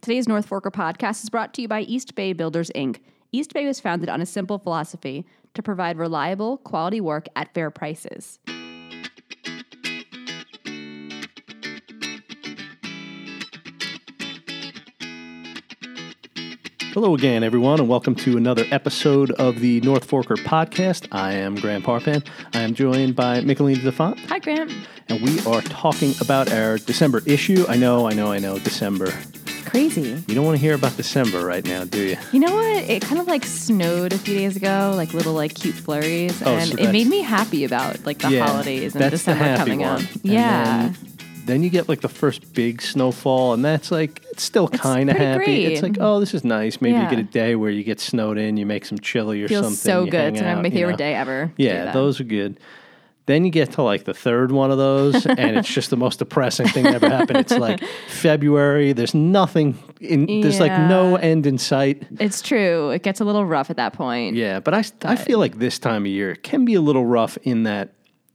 Today's North Forker podcast is brought to you by East Bay Builders, Inc. East Bay was founded on a simple philosophy to provide reliable, quality work at fair prices. Hello again, everyone, and welcome to another episode of the North Forker podcast. I am Grant Parpan. I am joined by Michelina DeFont, Hi, Grant. and we are talking about our December issue. I know, I know, I know, December. Crazy. You don't want to hear about December right now, do you? You know what? It kind of like snowed a few days ago, like little like cute flurries, Oh, and so it made me happy about like the holidays and December coming one. up. Yeah. Then, you get like the first big snowfall, and that's like it's still kind of happy. It's like, oh, this is nice. Maybe Yeah. you get a day where you get snowed in, you make some chili or Feels something. so good. It's my out, you favorite know. day ever. Yeah, those are good. Then you get to like the third one of those, and it's just the most depressing thing that ever happened. It's like February. There's nothing in. There's like no end in sight. It's true. It gets a little rough at that point. Yeah, but I I feel like this time of year it can be a little rough in that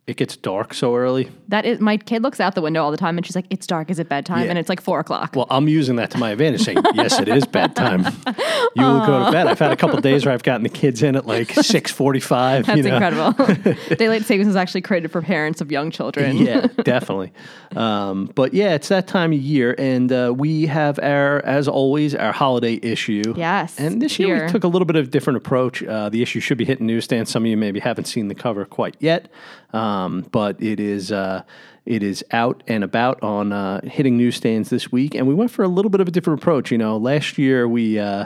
it gets dark so early. That is, my kid looks out the window all the time and she's like, "It's dark. Is it bedtime?" Yeah. And it's like four o'clock. Well, I'm using that to my advantage, saying yes, it is bedtime. You will go to bed. I've had a couple days where I've gotten the kids in at like six forty-five. That's you know? incredible. Daylight savings is actually created for parents of young children. yeah, definitely. Um, but yeah, it's that time of year, and uh, we have our, as always, our holiday issue. Yes, And this year here. we took a little bit of a different approach. Uh, the issue should be hitting newsstands. Some of you maybe haven't seen the cover quite yet, um, but it is. Uh, it is out and about on uh, hitting newsstands this week, and we went for a little bit of a different approach. You know, last year we uh,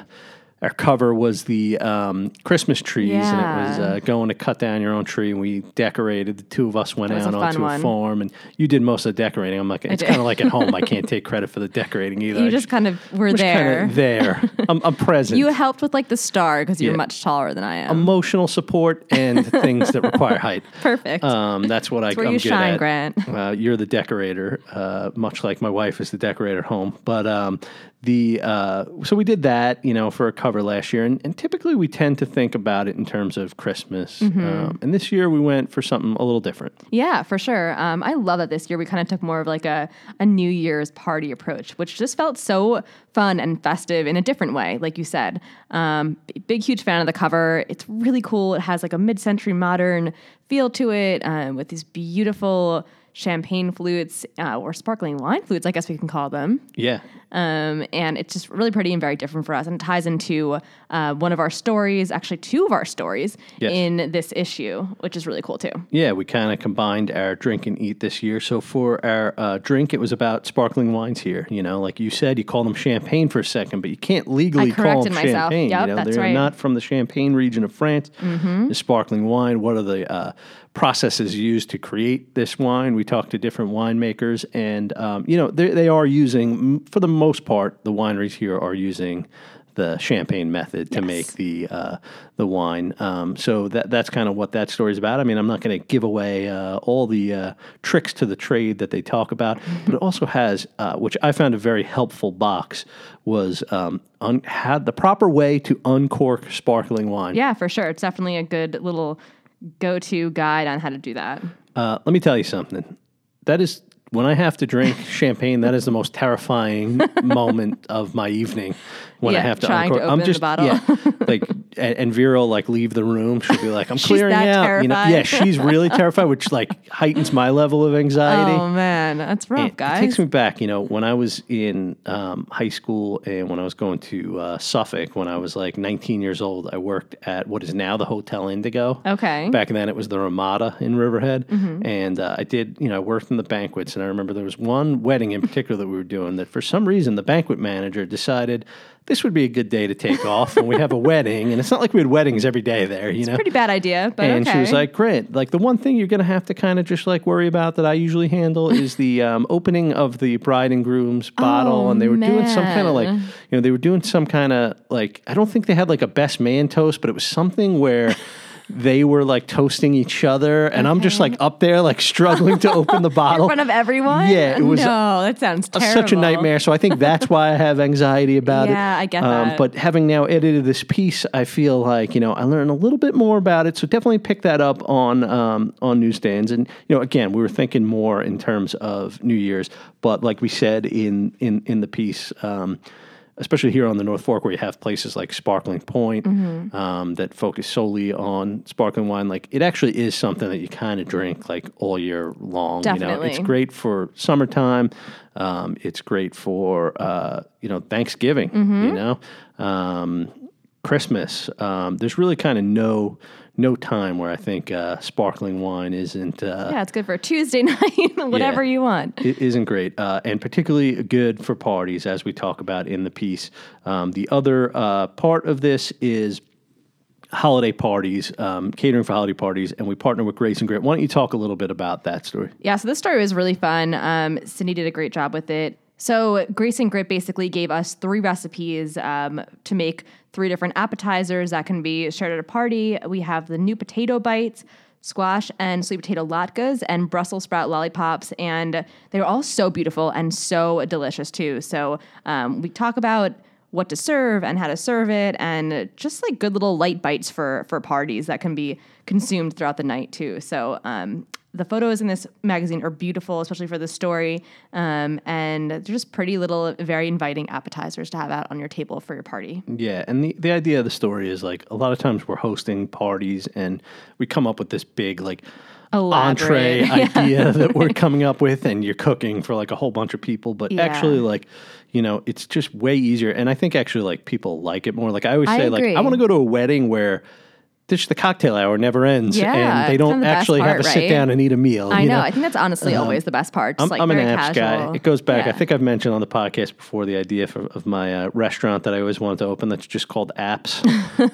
our cover was the um, Christmas trees, and it was uh, going to cut down your own tree, and we decorated. The two of us went out a onto a farm, and you did most of the decorating. I'm like, it's kind of like at home. I can't take credit for the decorating either. You I just kind of were there. there. I'm, I'm present. You helped with like the star because you're Yeah. much taller than I am. Emotional support and things that require height. Perfect. Um, that's what I, where I'm you good shine, at. Grant. Uh, you're the decorator, uh, much like my wife is the decorator at home. But um, the uh, so we did that, you know, for a cover last year, and, and typically we tend to think about it in terms of Christmas. Mm-hmm. Um, and this year we went for something a little different. Yeah, for sure. Um, I love that this year we kind of took more of like a, a New Year's party approach, which just felt so fun and festive in a different way, like you said. Um, big, huge fan of the cover. It's really cool. It has like a mid century modern feel to it um, with these beautiful champagne flutes uh, or sparkling wine flutes, I guess we can call them. Yeah. Um, and it's just really pretty and very different for us. And it ties into uh, one of our stories, actually, two of our stories Yes. in this issue, which is really cool too. Yeah, we kind of combined our drink and eat this year. So for our uh, drink, it was about sparkling wines here. You know, like you said, you call them champagne for a second, but you can't legally call them myself. champagne. Yep, you know, that's they're right. Mm-hmm. not from the Champagne region of France. The sparkling wine. What are the uh, processes used to create this wine? We talked to different winemakers, and um, you know, they they are using, for the most part, the wineries here are using the champagne method to Yes. make the uh, the wine. Um, so that that's kind of what that story is about. I mean, I'm not going to give away uh, all the uh, tricks to the trade that they talk about, but it also has, uh, which I found a very helpful box, was um, un- had the proper way to uncork sparkling wine. Yeah, for sure. It's definitely a good little go to guide on how to do that. Uh, let me tell you something. That is when I have to drink champagne. That is the most terrifying moment of my evening when I have to. trying to uncork. I'm just yeah, like and, and Vera like leave the room. She'll be like, "I'm clearing out." You know, yeah, she's really terrified, which like heightens my level of anxiety. Oh man, that's rough, It- guys. It takes me back, you know, when I was in um, high school and when I was going to uh, Suffolk, when I was like 19 years old, I worked at what is now the Hotel Indigo. Okay. Back then, it was the Ramada in Riverhead, Mm-hmm. and uh, I did, you know, I worked in the banquets, and I remember there was one wedding in particular that we were doing that for some reason the banquet manager decided this would be a good day to take off, and we have a wedding, and it's not like we had weddings every day there, you know. Pretty bad idea, but And okay. she was like, "Great! Like the one thing you're going to have to kind of just like worry about that I usually handle is the um, opening of the bride and groom's bottle." Oh, and they were doing some kind of like, you know, they were doing some kind of like I don't think they had like a best man toast, but it was something where. They were like toasting each other, and I'm just like up there, like struggling to open the bottle. in front of everyone. Yeah, it was No, that sounds such a nightmare. So I think that's why I have anxiety about it. Um, Yeah, I get that. But having now edited this piece, I feel like you know I learned a little bit more about it. So definitely pick that up on um, on newsstands. And you know, again, we were thinking more in terms of New Year's, but like we said in in in the piece. Um, especially here on the North Fork, where you have places like Sparkling Pointe, Mm-hmm. um, that focus solely on sparkling wine. Like it actually is something that you kind of drink like all year long. You know, it's great for summertime. Um, it's great for uh, you know Thanksgiving. Mm-hmm. You know, um, Christmas. Um, there's really kind of no no time where I think uh, sparkling wine isn't. Uh, Yeah, it's good for a Tuesday night, whatever Yeah. you want. it isn't great, uh, and particularly good for parties, as we talk about in the piece. Um, the other uh, part of this is holiday parties, um, catering for holiday parties, and we partner with Grace and Grit. Why don't you talk a little bit about that story? Yeah, so this story was really fun. Um, Cindy did a great job with it. So Grace and Grit basically gave us three recipes um, to make three different appetizers that can be shared at a party. We have the new potato bites, squash and sweet potato latkes, and Brussels sprout lollipops, and they're all so beautiful and so delicious too. So um, we talk about what to serve and how to serve it, and just like good little light bites for for parties that can be consumed throughout the night too. So um, the photos in this magazine are beautiful, especially for the story, um, and they're just pretty little, very inviting appetizers to have out on your table for your party. Yeah, and the, the idea of the story is like a lot of times we're hosting parties and we come up with this big like entree Elaborate. idea that we're coming up with and you're cooking for like a whole bunch of people, but Yeah. actually like you know, it's just way easier and I think actually like people like it more. Like I always I say like. I want to go to a wedding where the cocktail hour never ends Yeah, and they don't the actually have part, to sit down and eat a meal. I you know. I think that's honestly always the best part. Just I'm, like I'm an apps casual. guy. It goes back. I think I've mentioned on the podcast before the idea for, of my uh, restaurant that I always wanted to open that's just called Apps,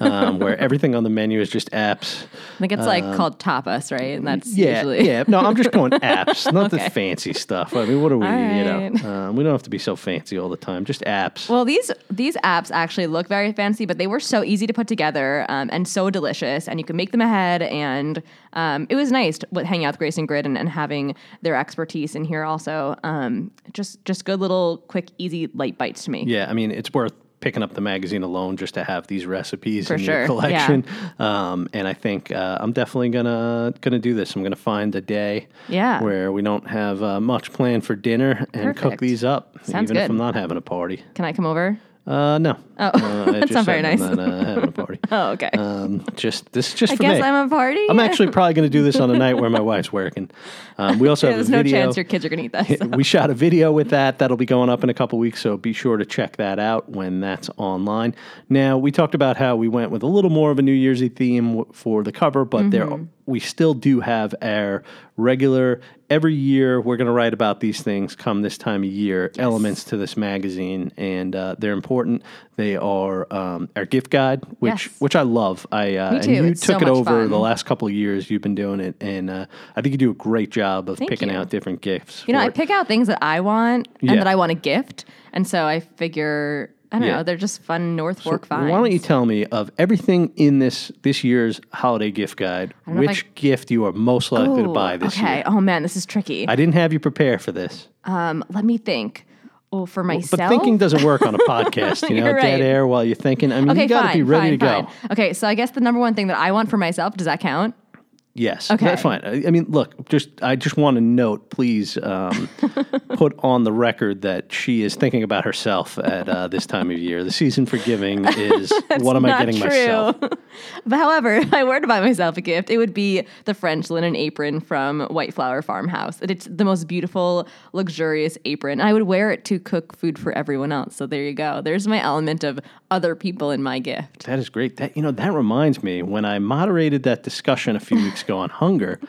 um, where everything on the menu is just apps. I think it's like called tapas, right? And that's Yeah, usually yeah. No, I'm just going apps, not the fancy stuff. I mean, what are we? All You know, um, we don't have to be so fancy all the time. Just apps. Well, these these apps actually look very fancy, but they were so easy to put together um, and so delicious, and you can make them ahead. And um, it was nice to with- hanging out with Grace and Grit and, and having their expertise in here also. Um, just just good little quick, easy, light bites to me. Yeah, I mean, it's worth picking up the magazine alone just to have these recipes For in your sure, collection. Um, and I think uh, I'm definitely gonna gonna do this. I'm gonna find a day Yeah. where we don't have uh, much planned for dinner and cook these up, Sounds even if. I'm not having a party. Can I come over? Uh, no. Oh, uh, that's not very nice. not uh, having a party. Oh, okay. Um, just this is just I for guess me. I'm a party. I'm actually probably going to do this on a night where my wife's working. Um, we also Yeah, have there's no video. chance your kids are gonna eat this. we shot a video with that. That'll be going up in a couple weeks, so be sure to check that out when that's online. Now, we talked about how we went with a little more of a New Year's Eve theme for the cover, but there we still do have our regular every year we're going to write about these things come this time of year elements to this magazine and uh, they're important they are um, our gift guide which Yes. which i love i uh, and you It's so took it over fun. the last couple of years you've been doing it and uh, i think you do a great job of Thank picking you. out different gifts You know, I it. pick out things that I want and Yeah. that I want to gift, and so I figure I don't Yeah. know, they're just fun North Fork Why finds. don't you tell me of everything in this this year's holiday gift guide, don't know if which I- gift you are most likely to buy this okay. year? Oh man, this is tricky. I didn't have you prepare for this, Um, let me think. Oh, for myself. but thinking doesn't work on a podcast. You know, You're dead air while you're thinking. I mean, okay, you got to be ready fine, to fine. go. Okay, so I guess the number one thing that I want for myself does that count? Yes, Okay. that's fine. I I mean, look, just I just want to note, please um, put on the record that she is thinking about herself at uh, this time of year. The season for giving is what am I getting true. myself? But however, if I were to buy myself a gift, it would be the French linen apron from White Flower Farmhouse. It's the most beautiful, luxurious apron. I would wear it to cook food for everyone else. So there you go. There's my element of other people in my gift. That is great. That you know that reminds me when I moderated that discussion a few weeks ago on hunger.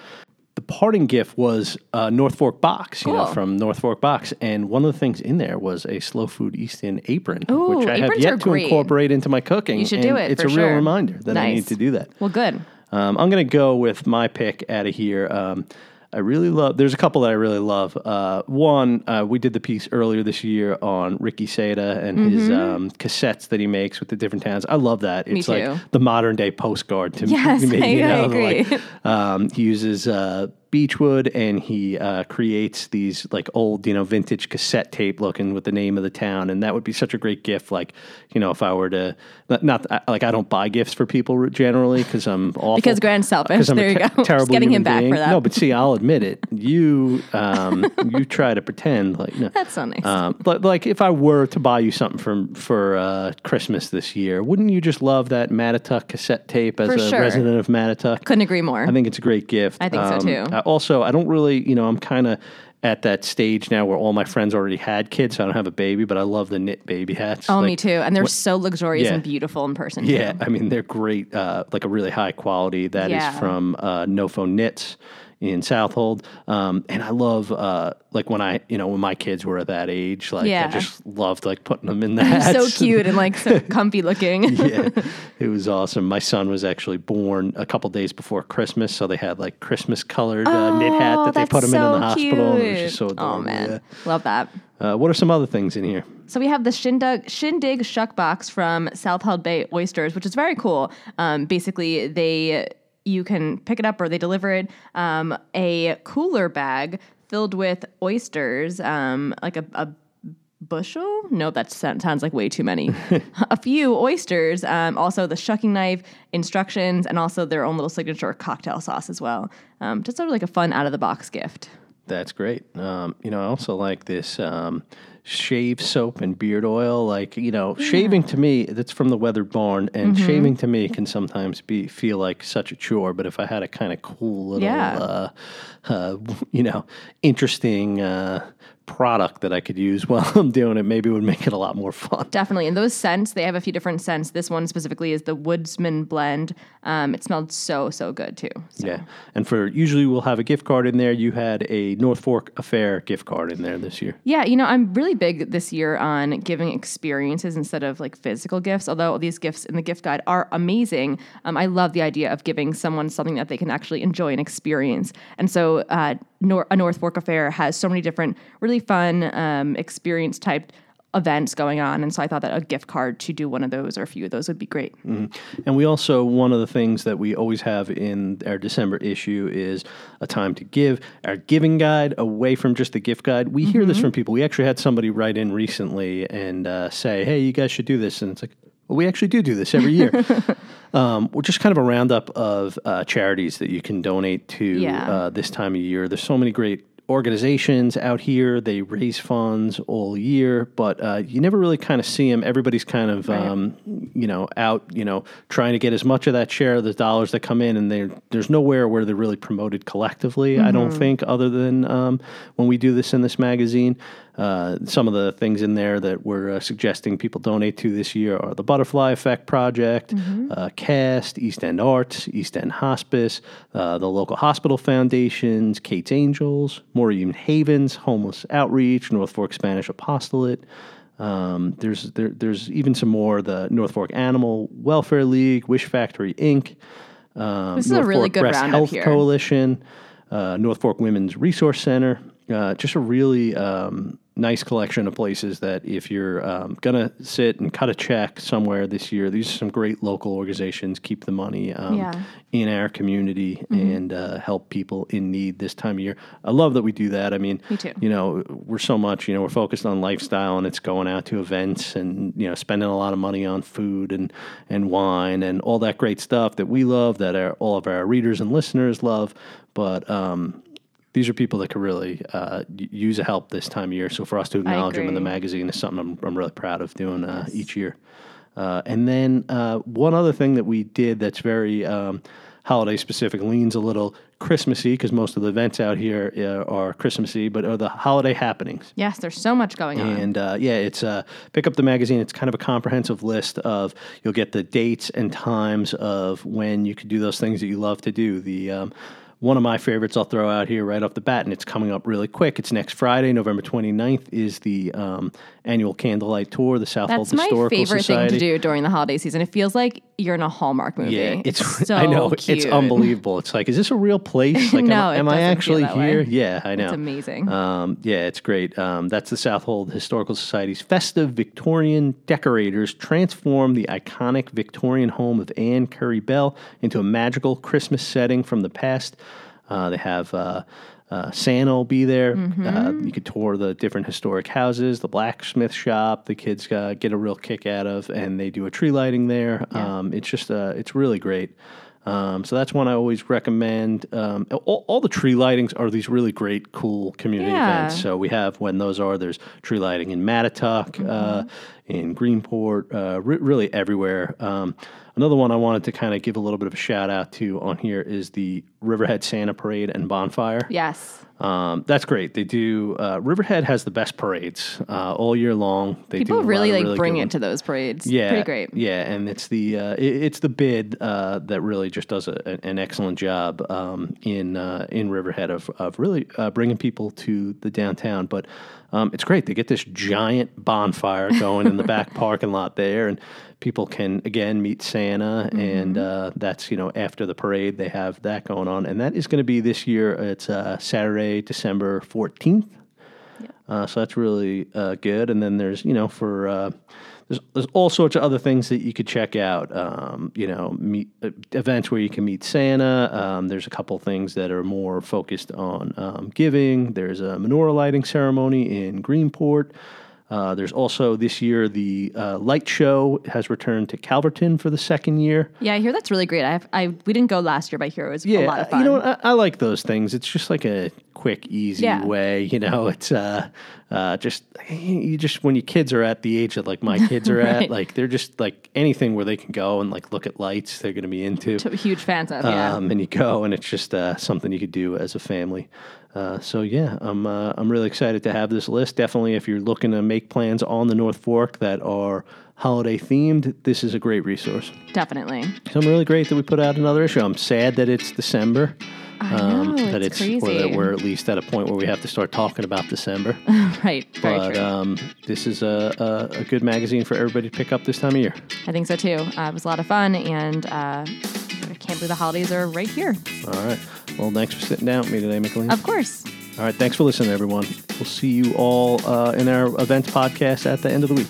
The parting gift was a North Fork box, you know, from North Fork box, and one of the things in there was a slow food East End apron, Ooh, which I have yet to great. incorporate into my cooking. You should do it, It's a real sure. reminder that I need to do that. Well, good. Um, I'm going to go with my pick out of here. Um, I really love. There's a couple that I really love. Uh, one, uh, we did the piece earlier this year on Ricky Seda and his um, cassettes that he makes with the different towns. I love that. It's Mm-hmm. Like the modern day postcard to Yes, me. You I agree. like, um, he uses uh, Beechwood, and he uh, creates these like old, you know, vintage cassette tape looking with the name of the town, and that would be such a great gift. Like, you know, if I were to not, not like I don't buy gifts for people generally because I'm awful. Because Grant's selfish. There you te- go. Terrible Just getting him back being. for that. No, but see, I'll admit it. You, um, you try to pretend like no. That's so nice. Um, but like, if I were to buy you something for for uh, Christmas this year, wouldn't you just love that Mattituck cassette tape as For a sure. resident of Mattituck? Couldn't agree more. I think it's a great gift. I think so, too. I also, I don't really, you know, I'm kind of at that stage now where all my friends already had kids. So I don't have a baby, but I love the knit baby hats. oh, Like, me too. And they're so luxurious Yeah. and beautiful in person. Yeah, too. I mean they're great, uh, like a really high quality. That is Yeah. from uh, Nofo Knits in Southold, um, and I love uh, like when I, you know, when my kids were at that age, like Yeah. I just loved like putting them in that. So cute and like so comfy looking. yeah, it was awesome. My son was actually born a couple days before Christmas, so they had like Christmas colored uh, knit hat Oh, that they put him in in the so hospital. And it was just so adorable. Oh man, yeah. love that. Uh, what are some other things in here? So we have the Shindig, Shindig Shuck Box from Southold Bay Oysters, which is very cool. Um, basically, they you can pick it up or they deliver it. Um, a cooler bag filled with oysters, um, like a, a bushel. No, that sounds like way too many. a few oysters. Um, also the shucking knife instructions, and also their own little signature cocktail sauce as well. Um, just sort of like a fun out of the box gift. That's great. Um, you know, I also like this um, shave soap and beard oil. Like, you know, shaving to me, that's from the Weathered Barn, and Mm-hmm. shaving to me can sometimes be feel like such a chore. But if I had a kind of cool little, Yeah. uh, uh, you know, interesting uh, product that I could use while I'm doing it, maybe it would make it a lot more fun. Definitely. And those scents, they have a few different scents. This one specifically is the Woodsman blend. Um, it smelled so, so good too. So. Yeah, and for usually we'll have a gift card in there. You had a North Fork Affair gift card in there this year. Yeah, you know, I'm really big this year on giving experiences instead of like physical gifts. Although these gifts in the gift guide are amazing, um, I love the idea of giving someone something that they can actually enjoy and experience. And so, uh, Nor- a North Fork Affair has so many different really fun um, experience type events going on. And so, I thought that a gift card to do one of those or a few of those would be great. And we also, one of the things that we always have in our December issue is a time to give. Our giving guide, away from just the gift guide. We hear this from people. We actually had somebody write in recently and uh, say, hey, you guys should do this. And it's like, well, we actually do do this every year. um, we're just kind of a roundup of uh, charities that you can donate to Yeah. uh, this time of year. There's so many great organizations out here. They raise funds all year, but uh, you never really kind of see them. Everybody's kind of, um, you know, out, you know, trying to get as much of that share of the dollars that come in, and there's nowhere where they're really promoted collectively. I don't think, other than um, when we do this in this magazine. Uh, some of the things in there that we're uh, suggesting people donate to this year are the Butterfly Effect Project, uh, CAST, East End Arts, East End Hospice, uh, the local hospital foundations, Kate's Angels, Maureen's Haven, Homeless Outreach, North Fork Spanish Apostolate. Um, there's there, there's even some more. The North Fork Animal Welfare League, Wish Factory Inc. Um, This is a North really Fork good Breast roundup Health here. Coalition, uh, North Fork Women's Resource Center. Uh, just a really um, nice collection of places that if you're um, gonna sit and cut a check somewhere this year, these are some great local organizations. Keep the money um, Yeah. Mm-hmm. in our community and uh, help people in need this time of year. I love that we do that. I mean, Me too. you know, we're so much, you know, we're focused on lifestyle and it's going out to events and, you know, spending a lot of money on food and, and wine and all that great stuff that we love, that our, all of our readers and listeners love. But, um, these are people that could really uh, use a help this time of year. So for us to acknowledge them in the magazine is something I'm, I'm really proud of doing uh, each year. Uh, and then uh, one other thing that we did that's very um, holiday specific leans a little Christmassy because most of the events out here uh, are Christmassy, but are the holiday happenings. Yes, there's so much going on. And uh, yeah, it's uh, pick up the magazine. It's kind of a comprehensive list of you'll get the dates and times of when you could do those things that you love to do. The um, one of my favorites I'll throw out here right off the bat, and it's coming up really quick. It's next Friday, November 29th, is the um, annual candlelight tour, the Southold That's my favorite Society. thing to do during the holiday season. It feels like you're in a Hallmark movie. Yeah, it's, so I know cute. it's unbelievable. It's like, is this a real place? Like, No, am, am I actually that way. here? Yeah, I know. It's amazing. Um, yeah, it's great. Um, that's the Southold Historical Society's festive Victorian decorators transform the iconic Victorian home of Ann Currie Bell into a magical Christmas setting from the past. Uh, they have uh, uh, Santa will be there. Uh, you could tour the different historic houses, the blacksmith shop. The kids uh, get a real kick out of, and they do a tree lighting there. Um, it's just uh, it's really great. Um, so that's one I always recommend. Um, all, all the tree lightings are these really great, cool community Yeah. events. So we have when those are. There's tree lighting in Mattituck, uh, in Greenport, uh, re- really everywhere. Another one I wanted to kind of give a little bit of a shout out to on here is the Riverhead Santa Parade and Bonfire. Yes. Um, that's great. They do. Uh, Riverhead has the best parades uh, all year long. They People do really like really bring it ones. to those parades. Yeah, Pretty great. Yeah, and it's the uh, it, it's the bid uh, that really just does a, an excellent job um, in uh, in Riverhead of of really uh, bringing people to the downtown. But um, it's great. They get this giant bonfire going in the back parking lot there, and people can again meet Santa, and uh, that's you know after the parade they have that going on, and that is going to be this year. It's uh, Saturday, December fourteenth. Uh, so that's really uh, good. And then there's, you know, for uh, there's there's all sorts of other things that you could check out. Um, you know, meet uh, events where you can meet Santa. Um, there's a couple things that are more focused on um, giving. There's a menorah lighting ceremony in Greenport. Uh, there's also this year the uh, light show has returned to Calverton for the second year. Yeah, I hear that's really great. I, I we didn't go last year, but I hear it was Yeah, a lot of fun. you know. I, I like those things. It's just like a quick, easy Yeah. way. You know, it's uh, uh, just you just when your kids are at the age that like my kids are Right. at, like they're just like anything where they can go and like look at lights, they're going to be into. Huge fans of. Yeah. Um, and you go, and it's just uh, something you could do as a family. Uh, so yeah, I'm uh, I'm really excited to have this list. Definitely, if you're looking to make plans on the North Fork that are holiday themed, this is a great resource. Definitely. So I'm really great that we put out another issue. I'm sad that it's December. Um, know, that it's or that we're at least at a point where we have to start talking about December. right. Very but true. um, this is a, a, a good magazine for everybody to pick up this time of year. I think so too. Uh, it was a lot of fun, and uh, I can't believe the holidays are right here. All right. Well, thanks for sitting down with me today, McLean. Of course. All right. Thanks for listening, everyone. We'll see you all uh, in our events podcast at the end of the week.